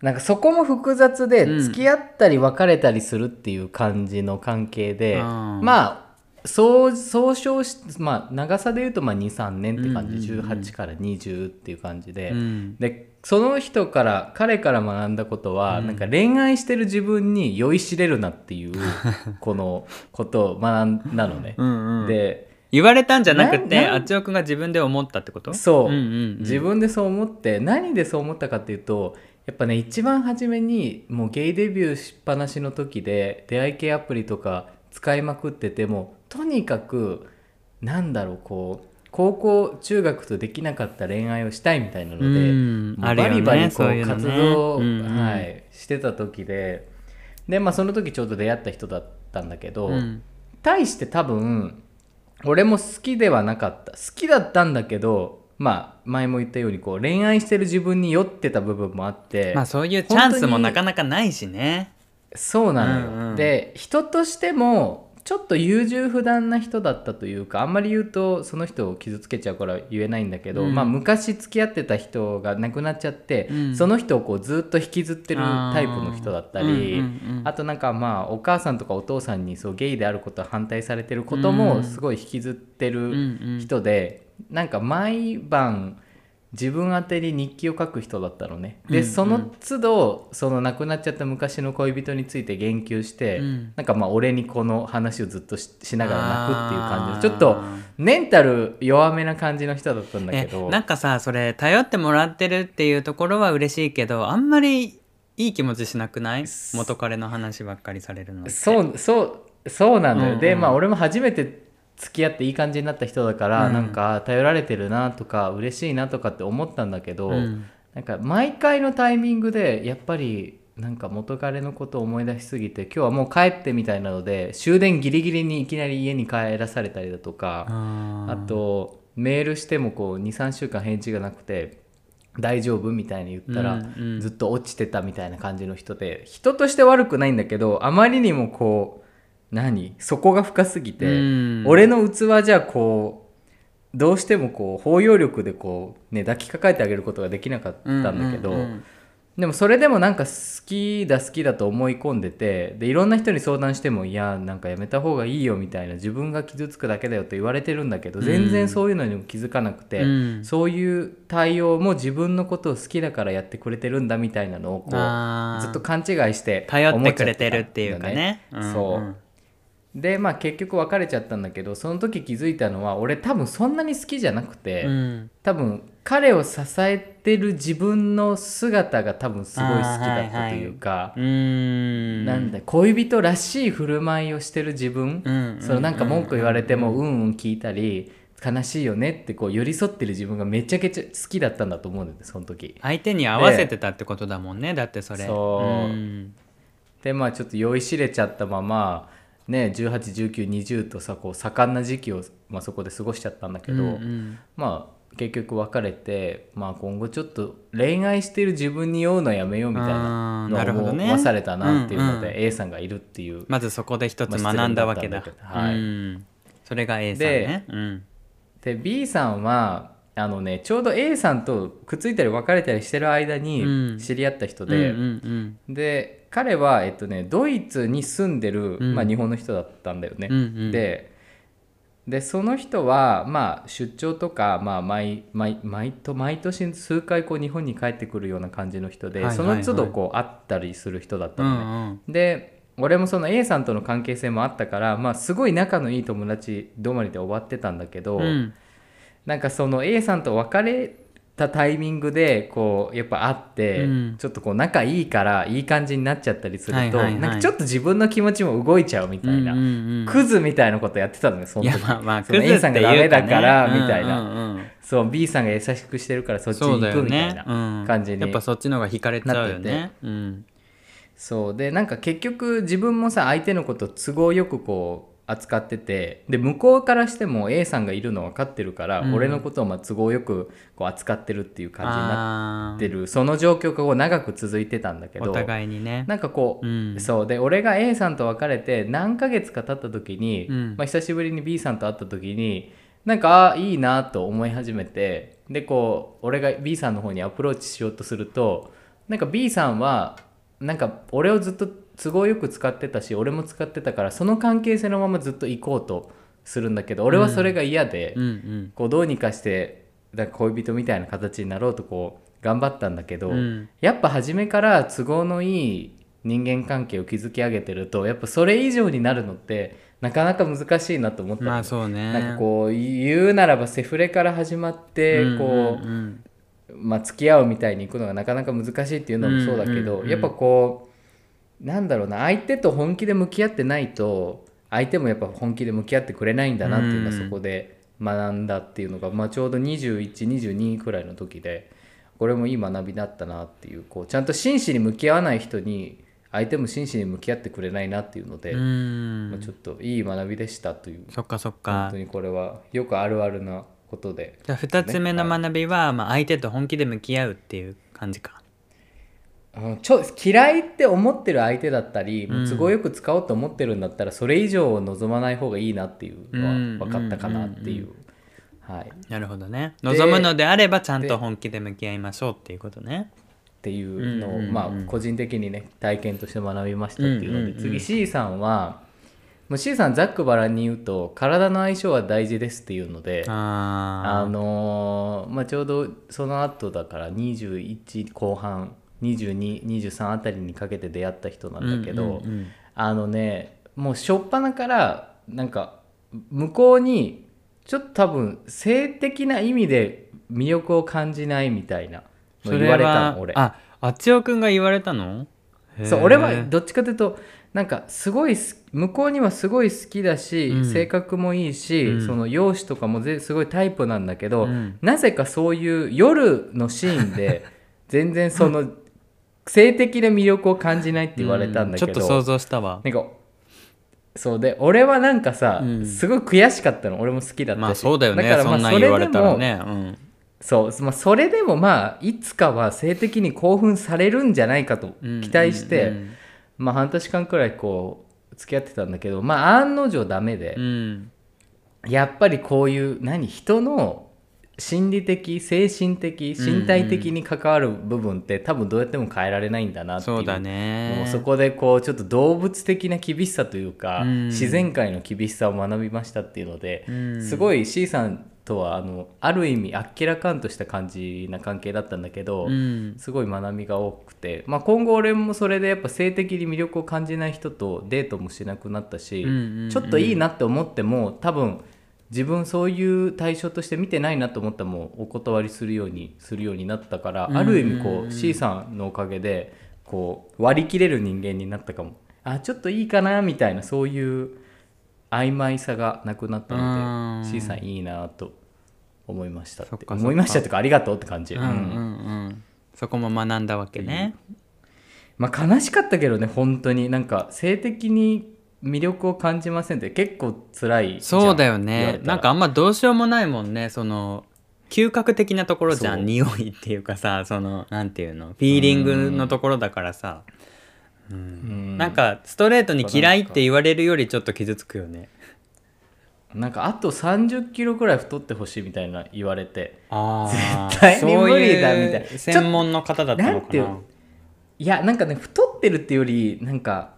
S2: なんかそこも複雑で
S1: うん。
S2: 付き合ったり別れたりするっていう感じの関係で、
S1: あー
S2: まあそう総称しまあ長さで言うとまあ23年って感じ、
S1: うんうんうん。
S2: 18から20っていう感じで、
S1: うん。
S2: でその人から彼から学んだことは、なんか恋愛してる自分に酔いしれるなっていうこのことを学んだのね。
S1: うんうん。
S2: で
S1: 言われたんじゃなくてあっちおくんが自分で思ったってこと？
S2: そう、
S1: んうんうん。
S2: 自分でそう思って何でそう思ったかっていうとやっぱね一番初めにもうゲイデビューしっぱなしの時で出会い系アプリとか使いまくっててもとにかくなんだろうこう高校中学とできなかった恋愛をしたいみたいなので、
S1: うん。
S2: バリバリこ
S1: そう
S2: 活動を、
S1: うんうん。
S2: はい、してた時で。でまあその時ちょうど出会った人だったんだけど、
S1: うん。
S2: 対して多分俺も好きではなかった。好きだったんだけどまあ前も言ったようにこう恋愛してる自分に酔ってた部分もあって、
S1: まあそういうチャンスもなかなかないしね。
S2: そうなのよ、
S1: うんうん。
S2: で人としてもちょっと優柔不断な人だったというかあんまり言うとその人を傷つけちゃうから言えないんだけど、
S1: うん。
S2: まあ昔付き合ってた人が亡くなっちゃって、
S1: うん。
S2: その人をこうずっと引きずってるタイプの人だったり、
S1: あーうんうんうん。
S2: あとなんかまあお母さんとかお父さんにそうゲイであることは反対されてることもすごい引きずってる
S1: うんうん。
S2: 人で、なんか毎晩自分宛てに日記を書く人だったのね。で、
S1: うんうん。
S2: その都度その亡くなっちゃった昔の恋人について言及して、
S1: うん。
S2: なんかまあ俺にこの話をずっとししながら泣くっていう感じちょっとメンタル弱めな感じの人だったんだけ
S1: え
S2: ど
S1: なんかさそれ頼ってもらってるっていうところは嬉しいけどあんまりいい気持ちしなくない？元彼の話ばっかりされるの
S2: そうそうそうなんだよ、
S1: うんうん。
S2: でまあ俺も初めて付き合っていい感じになった人だから、
S1: うん。
S2: なんか頼られてるなとか嬉しいなとかって思ったんだけど、
S1: うん。
S2: なんか毎回のタイミングでやっぱりなんか元彼のことを思い出しすぎて今日はもう帰ってみたいなので終電ギリギリにいきなり家に帰らされたりだとか、
S1: あ
S2: とメールしてもこう23週間返事がなくて大丈夫みたいに言ったら、
S1: うんうん。
S2: ずっと落ちてたみたいな感じの人で人として悪くないんだけどあまりにもこう何？底が深すぎて、
S1: うん。
S2: 俺の器じゃこうどうしてもこう包容力でこうね抱きかかえてあげることができなかったんだけど、
S1: うんうんうん
S2: でもそれでもなんか好きだ好きだと思い込んでてでいろんな人に相談してもいやなんかやめた方がいいよみたいな自分が傷つくだけだよと言われてるんだけど全然そういうのにも気づかなくて、
S1: うん。
S2: そういう対応も自分のことを好きだからやってくれてるんだみたいなのをこうずっと勘違いして
S1: 頼ってくれてるっていうかね。
S2: そうでまあ結局別れちゃったんだけどその時気づいたのは俺多分そんなに好きじゃなくて、
S1: うん。
S2: 多分彼を支えてる自分の姿が多分すごい好きだったというか、
S1: うーん。
S2: なんだ恋人らしい振る舞いをしてる自分、
S1: うん
S2: そのなんか文句言われてもうんうん聞いたり悲しいよねってこう寄り添ってる自分がめちゃくちゃ好きだったんだと思うんだよねその時。
S1: 相手に合わせてたってことだもんねだってそれ。
S2: そうん。でまあちょっと酔いしれちゃったままね181920とさこう盛んな時期を、まあ、そこで過ごしちゃったんだけど、
S1: うんうん。
S2: まあ結局別れて、まあ、今後ちょっと恋愛してる自分に酔うのやめようみたいなのを
S1: なるほどね。
S2: 思わされたなっていうので、
S1: うんう
S2: A さんがいるっていう
S1: まずそこで一つ
S2: まあ
S1: 学んだわけだ,、
S2: はい。
S1: うん。それが A さんね。うん。
S2: で B さんはあのねちょうど A さんとくっついたり別れたりしてる間
S1: うん。
S2: に知り合った人で、で彼は、えっとね、ドイツに住んでる、
S1: うん。
S2: まあ、日本の人だったんだよね。
S1: うんうん。
S2: ででその人は、まあ、出張とか、まあ、毎毎毎と毎年数回こう日本に帰ってくるような感じの人で、
S1: はいはいはい。
S2: その都度こう会ったりする人だった
S1: う
S2: のね。
S1: んうん。
S2: で俺もその A さんとの関係性もあったから、まあ、すごい仲のいい友達止まりで終わってたんだけど、
S1: うん。
S2: なんかその A さんと別れたタイミングでこうやっぱ会って、
S1: うん。
S2: ちょっとこう仲いいからいい感じになっちゃったりすると、なんかちょっと自分の気持ちも動いちゃうみたいな、クズみたいなことやってたのよその時。
S1: まあまあ
S2: その A さんがダメだからみたいな、
S1: うんうん。うん
S2: そう B さんが優しくしてるからそっちに行くみたいな感じに、
S1: うん、やっぱそっちの方が惹かれちゃうよね。うん。
S2: そう。でなんか結局自分もさ相手のこと都合よくこう扱っててで向こうからしても A さんがいるの分かってるから、
S1: うん。
S2: 俺のことをまあ都合よくこう扱ってるっていう感じにな
S1: あ
S2: ってる。その状況がこう長く続いてたんだけど
S1: ーお互いにね。
S2: なんかこう、
S1: うん。
S2: そう。で俺が A さんと別れて何ヶ月か経った時に、
S1: うん。
S2: まあ、久しぶりに B さんと会った時になんかあいいなと思い始めてでこう俺が B さんの方にアプローチしようとするとなんか B さんはなんか俺をずっと都合よく使ってたし俺も使ってたからその関係性のままずっと行こうとするんだけど俺はそれが嫌で、
S1: うんうん
S2: こうどうにかしてなんか恋人みたいな形になろうとこう頑張ったんだけど、
S1: うん。
S2: やっぱ初めから都合のいい人間関係を築き上げてるとやっぱそれ以上になるのってなかなか難しいなと思ったの。
S1: まあそうね。
S2: なんかこう言うならばセフレから始まってこう、
S1: んん。ん
S2: まあ、付き合うみたいにいくのがなかなか難しいっていうのもそうだけど、
S1: うんうんうん。
S2: やっぱこうなんだろうな相手と本気で向き合ってないと相手もやっぱ本気で向き合ってくれないんだなっていうのは
S1: うん
S2: そこで学んだっていうのが、まあ、ちょうど2122くらいの時でこれもいい学びだったなっていうこうちゃんと真摯に向き合わない人に相手も真摯に向き合ってくれないなっていうので、
S1: うん
S2: まあ、ちょっといい学びでしたという
S1: そっかそっ
S2: 本
S1: か
S2: 当にこれはよくあるあるなことで。
S1: じゃあ2つ目の学びは、まあ、相手と本気で向き合うっていう感じか
S2: うんちょ嫌いって思ってる相手だったり、
S1: うん。
S2: 都合よく使おうと思ってるんだったらそれ以上を望まない方がいいなっていう
S1: うん。
S2: のは分かったかなっていう、
S1: うん
S2: はい、っ
S1: なるほどね。
S2: で
S1: 望むのであればちゃん
S2: で
S1: と本気で向き合いましょうっていうことね。
S2: ていうのを、
S1: うんうんうん
S2: まあ個人的にね体験として学びましたっていうので、
S1: うんうんうん
S2: 次 C さんはもう C さんざっくばらんに言うと体の相性は大事ですっていうのであ
S1: あ
S2: のーまあ、ちょうどその後だから21後半2223あたりにかけて出会った人なんだけど、
S1: うんうんうん。
S2: あのねもう初っ端からなんか向こうにちょっと多分性的な意味で魅力を感じないみたいなの言われたの俺。
S1: ああっちおくんが言われたの？
S2: そう俺はどっちかというとなんかすごいす向こうにはすごい好きだし、
S1: うん。
S2: 性格もいいし、
S1: うん。
S2: その容姿とかもぜすごいタイプなんだけど、
S1: うん。
S2: なぜかそういう夜のシーンで 全然その性的な魅力を感じないって言われたんだけど、
S1: うちょっと想像したわ。
S2: なんかそうで俺はなんかさ、
S1: うん。
S2: すごい悔しかったの。俺も好きだったし。
S1: まあそうだよね。
S2: からまあ
S1: そんなん言われたらね。うん。
S2: そう、まあ、それでもまあいつかは性的に興奮されるんじゃないかと期待して、
S1: うん。
S2: まあ半年間くらいこう付き合ってたんだけどまあ案の定ダメで。
S1: う、ん。
S2: やっぱりこういう何？人の心理的精神的身体的に関わる部分って多分どうやっても変えられないんだなっていう。
S1: そうだね。
S2: もうそこでこうちょっと動物的な厳しさというか、
S1: うん。
S2: 自然界の厳しさを学びましたっていうので、
S1: うん。
S2: すごい C さんとはあのある意味あっけらかんとした感じな関係だったんだけど、
S1: うん。
S2: すごい学びが多くて、まあ、今後俺もそれでやっぱ性的に魅力を感じない人とデートもしなくなったし、
S1: うんうんうん。
S2: ちょっといいなって思っても多分自分そういう対象として見てないなと思ったらもうお断りするようにするようになったから、ある意味こう C さんのおかげでこう割り切れる人間になったかも。あちょっといいかなみたいなそういう曖昧さがなくなったの
S1: うん。
S2: で C さんいいなと思いましたって。思いましたとかありがとうって感じ、
S1: うん。うんうんそこも学んだわけね。
S2: まあ悲しかったけどね本当に。なんか性的に魅力を感じませんって結構辛い
S1: そうだよね。なんかあんまどうしようもないもんね。その嗅覚的なところじゃ
S2: ん。
S1: 匂いっていうかさそのなんていうの？フィーリングのところだからさ、なんかストレートに嫌いって言われるよりちょっと傷つくよね。
S2: なんかあと3 0キロくらい太ってほしいみたいな言われて。
S1: ああ
S2: 絶対に無理だみたいな。
S1: そういう専門の方だったのかな。
S2: いやなんかね太ってるっていうよりなんか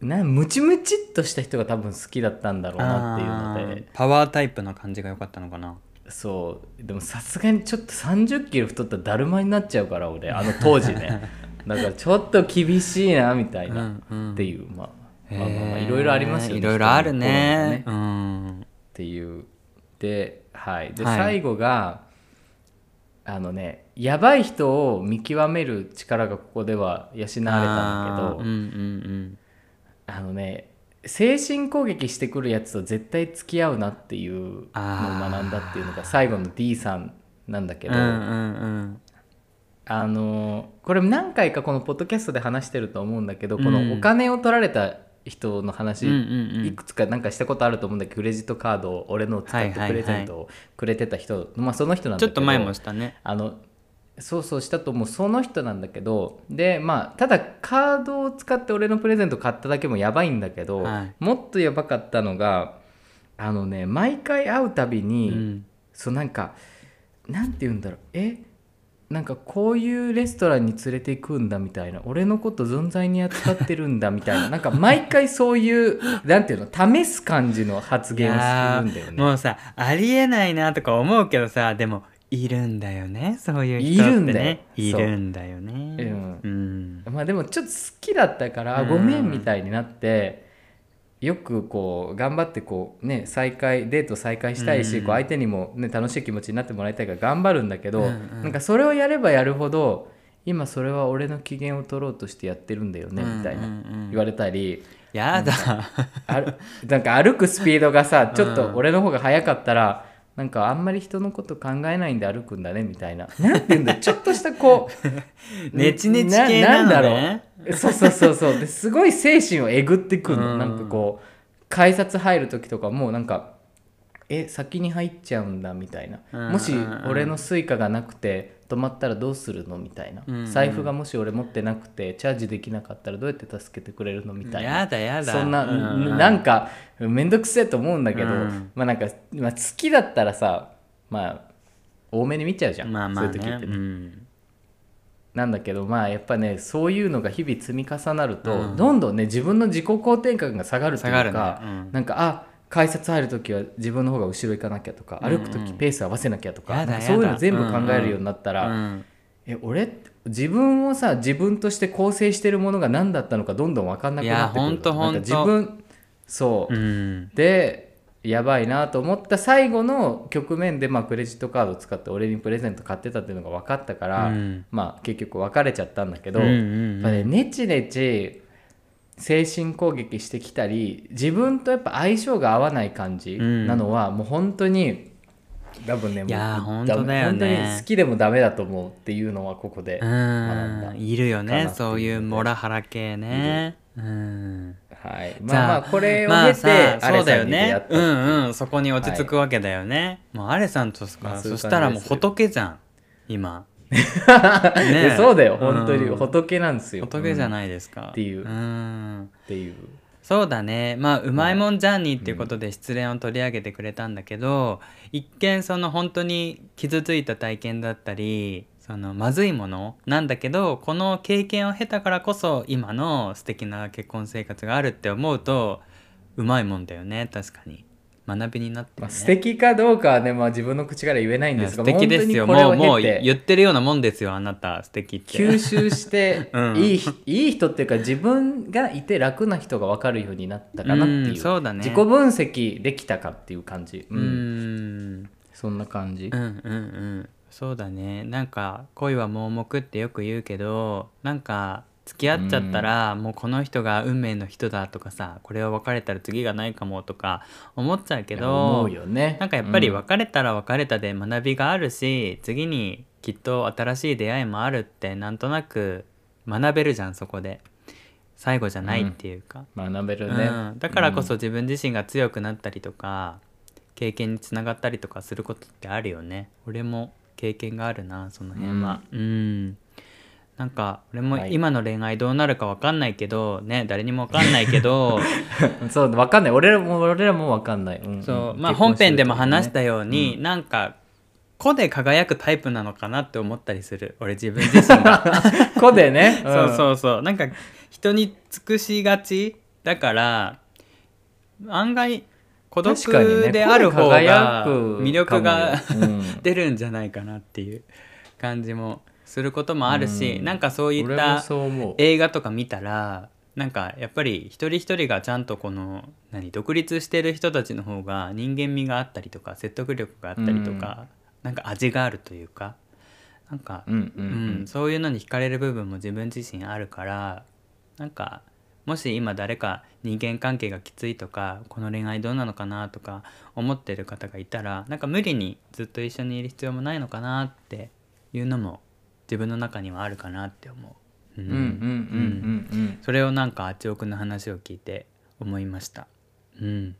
S2: なムチムチっとした人が多分好きだったんだろうなっていうので。
S1: パワータイプな感じが良かったのかな。
S2: そう。でもさすがにちょっと3 0キロ太ったらだるまになっちゃうから俺あの当時ね。だからちょっと厳しいなみたいな、
S1: うんうん。
S2: っていうまあ
S1: へー。
S2: まあまあまあいろいろありますよね。
S1: いろいろあるね。
S2: 人の心が
S1: うん。
S2: っていう。で,、はい、で
S1: はい。
S2: 最後があのねやばい人を見極める力がここでは養われたんだけど
S1: あーうんうん
S2: あのね精神攻撃してくるやつと絶対付き合うなっていうのを学んだっていうのが最後の D さんなんだけど、
S1: うんうんうん。
S2: あのこれ何回かこのポッドキャストで話してると思うんだけど、
S1: うん。
S2: このお金を取られた人の話、
S1: うんうんうん。
S2: いくつかなんかしたことあると思うんだけどクレジットカードを俺のを使って
S1: はいはいはい。
S2: プレゼントをくれてた人、まあその人なんだけど
S1: ちょっと前もしたね。
S2: あのそうそうしたと思う。その人なんだけどでまあただカードを使って俺のプレゼント買っただけもやばいんだけど、
S1: はい。
S2: もっとやばかったのがあのね毎回会うたびに、
S1: うん。
S2: そうなんかなんて言うんだろう。え？なんかこういうレストランに連れて行くんだみたいな。俺のこと存在に扱ってるんだみたいな。なんか毎回そういうなんていうの試す感じの発言をするんだよね。
S1: もうさありえないなとか思うけどさでもいるんだよね。そういう人ってね。
S2: いるんだよ。
S1: いるんだよね。
S2: う。ん
S1: うん。
S2: まあでもちょっと好きだったから、あ
S1: うん。
S2: ごめんみたいになってよくこう頑張ってこうね再開デート再開したいし、
S1: うん。
S2: こう相手にも、ね、楽しい気持ちになってもらいたいから頑張るんだけど、
S1: うんうん。
S2: なんかそれをやればやるほど今それは俺の機嫌を取ろうとしてやってるんだよねみたいな言われたり、
S1: やだ。
S2: なんか歩くスピードがさちょっと俺の方が速かったら、なんかあんまり人のこと考えないで歩くんだねみたいな。なんて言うんだよ。ちょっとしたこう
S1: ネチネチ系なのね。
S2: なんだろう。そうそうそうそう。ですごい精神をえぐってくるの、
S1: うん。
S2: なんかこう改札入る時とかもうなんかえ先に入っちゃうんだみたいな、
S1: うん。
S2: もし俺のスイカがなくて止まったらどうするのみたいな、
S1: うん
S2: 財布がもし俺持ってなくてチャージできなかったらどうやって助けてくれるのみたいな。
S1: やだやだ。
S2: そんな、
S1: うんうん
S2: なんか面倒くせえと思うんだけど、
S1: うん。
S2: まあなんか、まあ、好きだったらさまあ多めに見ちゃうじゃん、
S1: まあまあね。
S2: そういう時ってね、
S1: うん。
S2: なんだけどまあやっぱねそういうのが日々積み重なると、
S1: うん。
S2: どんどんね自分の自己肯定感が下がるという
S1: 下がる
S2: か、
S1: ね。うん。
S2: なんかあ改札入る時は自分の方が後ろ行かなきゃとか、歩く時ペース合わせなきゃとかそういうの全部考えるようになったら、
S1: うん。
S2: え俺自分をさ自分として構成してるものが何だったのかどんどん分かんなくなってくるなんか自分そう、
S1: うん。
S2: でやばいなと思った最後の局面で、まあ、クレジットカードを使って俺にプレゼント買ってたっていうのが分かったから、
S1: うん。
S2: まあ結局別れちゃったんだけど、
S1: うんうんうん。
S2: やっぱねネチネチ精神攻撃してきたり自分とやっぱ相性が合わない感じなのは、もう本当に多分ね
S1: いや本当だよね。
S2: 本当に好きでもダメだと思うっていうのはここで、
S1: う
S2: 学んだ。
S1: んいるよねそういうモラハラ系ね。うん。
S2: はい、まあまあこれを経て、
S1: まあそうだよね。うんうん。そこに落ち着くわけだよね、もうアレさんとか、
S2: まあそ
S1: したらもう仏じゃん今
S2: でそうだよ。
S1: うん。
S2: 本当に。仏なんですよ。
S1: 仏じゃ
S2: い、
S1: ないですか、
S2: っていう。
S1: うん。
S2: っていう。
S1: そうだね。まあうまいもんジャーニーっていうことで失恋を取り上げてくれたんだけど、一見その本当に傷ついた体験だったりそのまずいものなんだけどこの経験を経たからこそ今の素敵な結婚生活があるって思うとうまいもんだよね。確かに学びになってるね、
S2: まあ、素敵かどうかはね、まあ、自分の口から言えないんですが
S1: 素敵ですよ。もうもう言ってるようなもんですよあなた。素敵って。
S2: 吸収して、
S1: うん。
S2: いいひいい人っていうか自分がいて楽な人が分かるようになったかなっていう,、
S1: うんそうだね。
S2: 自己分析できたかっていう感じ、
S1: う
S2: うん
S1: ん。
S2: そんな感じ、
S1: うんうんうん。そうだね。なんか恋は盲目ってよく言うけどなんか付き合っちゃったら、もうこの人が運命の人だとかさこれを別れたら次がないかもとか思っちゃうけ
S2: 思
S1: ど
S2: うよね。
S1: なんかやっぱり
S2: うん。
S1: 別れたら別れたで学びがあるし、次にきっと新しい出会いもあるってなんとなく学べるじゃんそこで。最後じゃないっていうか、
S2: 学べるね、
S1: うん、だからこそ自分自身が強くなったりとか経験につながったりとかすることってあるよね。俺も経験があるなその辺は。うんなんか俺も
S2: はい。
S1: 今の恋愛どうなるか分かんないけど、ね誰にも分かんないけど
S2: そうわかんない。俺らも俺らもわかんない、うん
S1: そうまあ本編でも話したように、なんか子で輝くタイプなのかなって思ったりする。俺自分自身が。
S2: 子でね、
S1: そうそううそう。なんか人に尽くしがち。だから案外孤独である方が
S2: く
S1: 魅力が
S2: かもよ。うん。
S1: 出るんじゃないかなっていう感じもすることもあるし、
S2: うん。
S1: なんかそういった映画とか見たらなんかやっぱり一人一人がちゃんとこの何独立してる人たちの方が人間味があったりとか説得力があったりとか、なんか味があるというかなんか、
S2: うんうん
S1: う
S2: うん
S1: ん、そういうのに惹かれる部分も自分自身あるからなんかもし今誰か人間関係がきついとかこの恋愛どうなのかなとか思ってる方がいたらなんか無理にずっと一緒にいる必要もないのかなっていうのも自分の中にはあるかなって思う。う
S2: うんうんうんうんうん。
S1: それをなんかあちおくんの話を聞いて思いました。うん、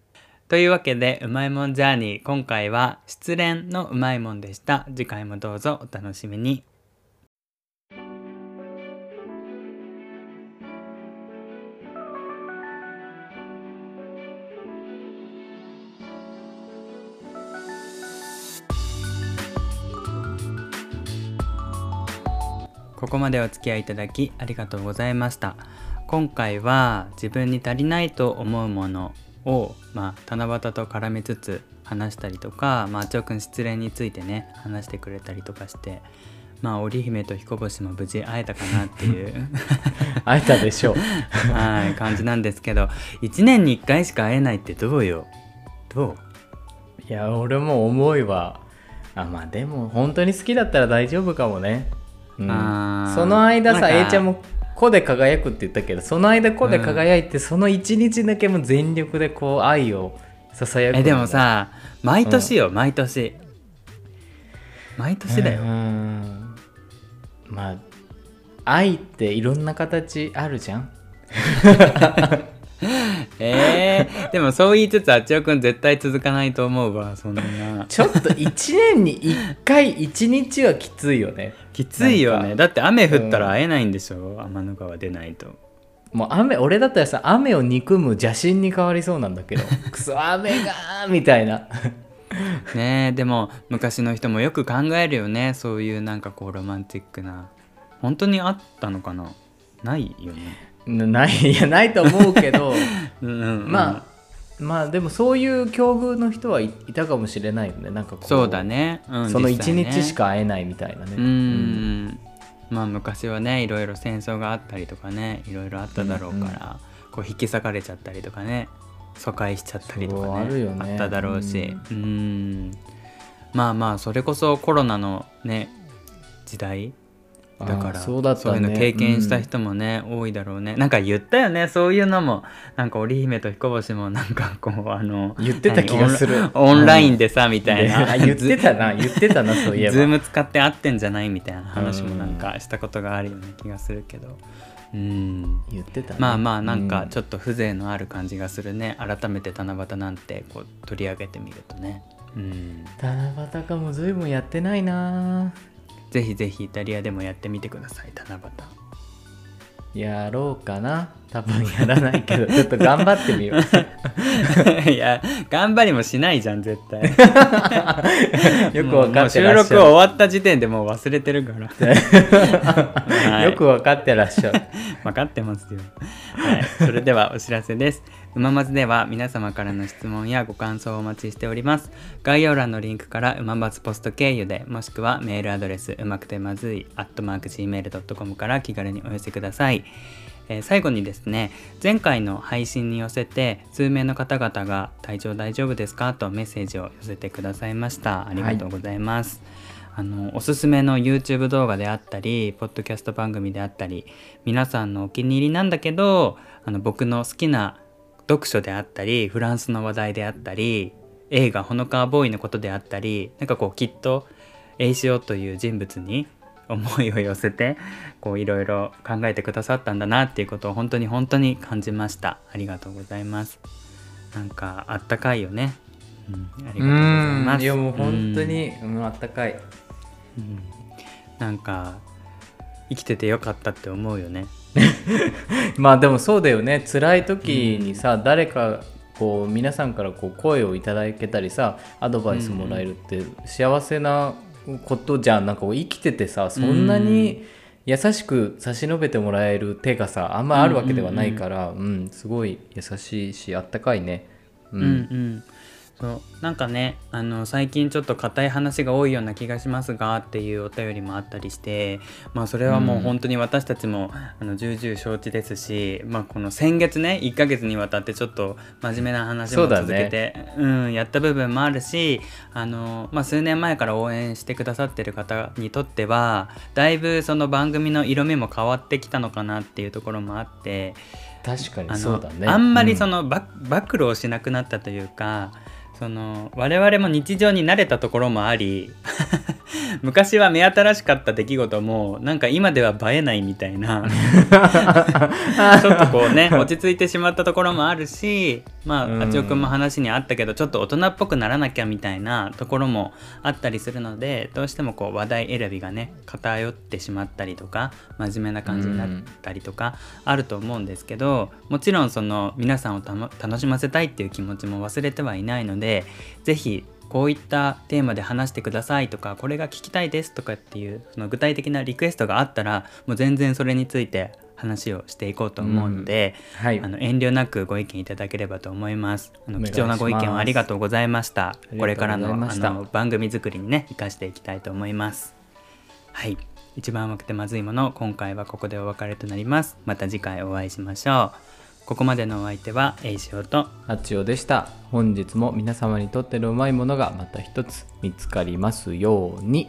S1: というわけでうまいもんジャーニー。今回は失恋のうまいもんでした。次回もどうぞお楽しみにここまでお付き合いいただきありがとうございました。今回は自分に足りないと思うものを、まあ、七夕と絡めつつ話したりとか、まあ、あちおくん失恋についてね話してくれたりとかしてまあ織姫と彦星も無事会えたかなっていう。
S2: 会えたでしょう。
S1: はい感じなんですけど1年に1回しか会えないってどうよ？どう？
S2: いや俺も思いはあまあでも本当に好きだったら大丈夫かもね、その間さ A ちゃんも子で輝くって言ったけどその間子で輝いて、その一日だけも全力でこう愛をささやく
S1: えでもさ毎年よ、毎年。毎年だよ、
S2: うん。まあ愛っていろんな形あるじゃん。
S1: えー、でもそう言いつつあっちおくん絶対続かないと思うわそんな。
S2: ちょっと1年に1回1日はきついよね
S1: きついよね。だって雨降ったら会えないんでしょ、天の川出ないと。
S2: もう雨俺だったらさ雨を憎む邪神に変わりそうなんだけど。クソ雨がーみたいな。
S1: ねえでも昔の人もよく考えるよね。そういうなんかこうロマンチックな。本当にあったのかな？ないよね。
S2: な ないいやないと思うけど。
S1: うんうんうん。
S2: まあまあでもそういう境遇の人はいいたかもしれないよね。なんかこう
S1: そうだね、うん、
S2: その1
S1: 実際ね。
S2: 日しか会えないみたいなね。
S1: うーん。まあ昔はねいろいろ戦争があったりとかねいろいろあっただろうから、こう引き裂かれちゃったりとかね疎開しちゃったりとかね
S2: ね。
S1: っただろうし。うーん。まあまあそれこそコロナのね時代だから
S2: そうだったね。
S1: いうの経験した人もね、多いだろうね。なんか言ったよねそういうのも。なんか織姫と彦星もなんかこうあの
S2: 言ってた気がする。
S1: 何オンラインでさ、みたいな。
S2: あ言ってたな言ってたなそういえば。
S1: ズーム使って会ってんじゃないみたいな話もなんかしたことがあるような気がするけど。うん。
S2: 言ってたね。
S1: まあまあなんかち
S2: ょ
S1: ょっと風情のある感じがするね。改めて七夕なんてこう取り上げてみるとね。うん。
S2: 七夕かもずいぶんやってないな
S1: ぜひぜひイタリアでもやってみてください七
S2: やろうかな。多分やらないけど。ちょっと頑張ってみよう。
S1: 夕 いや頑張りもしないじゃん絶対。
S2: よく分かってらっしゃる。
S1: 録終わった時点でもう忘れてるから、はい。
S2: よく分かってらっしゃる。
S1: 分かってますよ。はい、それではお知らせです。うままずでは皆様からの質問やご感想をお待ちしております。概要欄のリンクからうままずポスト経由で、もしくはメールアドレスうまくてまずい、アットマーク Gmail.com から気軽にお寄せください。えー最後にですね前回の配信に寄せて数名の方々が「体調大丈夫ですか?」とメッセージを寄せてくださいましたありがとうございます、あのおすすめの YouTube 動画であったりポッドキャスト番組であったり皆さんのお気に入りなんだけどあの僕の好きな読書であったりフランスの話題であったり映画「ほのかわボーイ」のことであったりなんかこうきっと栄潮という人物に思いを寄せてこういろいろ考えてくださったんだなっていうことを本当に本当に感じました。ありがとうございます。なんかあったかいよね。ううん、ありがとうござい
S2: うん。
S1: ます
S2: いやもう本当に、うん、あったかい。
S1: うん。なんか生きててよかったって思うよね
S2: まあでもそうだよね。辛い時にさ、誰かこう皆さんからこう声をいただけたりさアドバイスもらえるって幸せなことじゃん。なんかこう生きててさそんなに優しく差し伸べてもらえる手がさあんまあるわけではないから、うんすごい優しいしあったかいね。う
S1: うんうんそうなんかねあの最近ちょっと硬い話が多いような気がしますがっていうお便りもあったりしてまあそれはもう本当に私たちも、あの重々承知ですし、まあ、この先月ね1ヶ月にわたってちょっと真面目な話も続けてう、ん、やった部分もあるしあの、まあ、数年前から応援してくださってる方にとってはだいぶその番組の色味も変わってきたのかなっていうところもあって。
S2: 確かにそうだね。
S1: あんまりそ
S2: の、
S1: の、ば暴露をしなくなったというかその我々も日常に慣れたところもあり 昔は目新しかった出来事もなんか今では映えないみたいな ちょっとこうね落ち着いてしまったところもあるしま
S2: うん。
S1: ああちおくんも話にあったけどちょっと大人っぽくならなきゃみたいなところもあったりするのでどうしてもこう話題選びがね偏ってしまったりとか真面目な感じになったりとかあると思うんですけどもちろんその皆さんを楽しませたいっていう気持ちも忘れてはいないので是非こういったテーマで話してくださいとかこれが聞きたいですとかっていうその具体的なリクエストがあったらもう全然それについて話をしていこうと思うので、
S2: はい
S1: あの遠慮なくご意見いただければと思います。あの貴重なご意見をありがとうございました。
S2: りがとうございました
S1: これからのあの番組作りにね生かしていきたいと思います。はい、一番甘くてまずいもの今回はここでお別れとなります。また次回お会いしましょう。ここまでのお相手は栄翔と
S2: あちおでした。本日も皆様にとってのうまいものがまた一つ見つかりますように。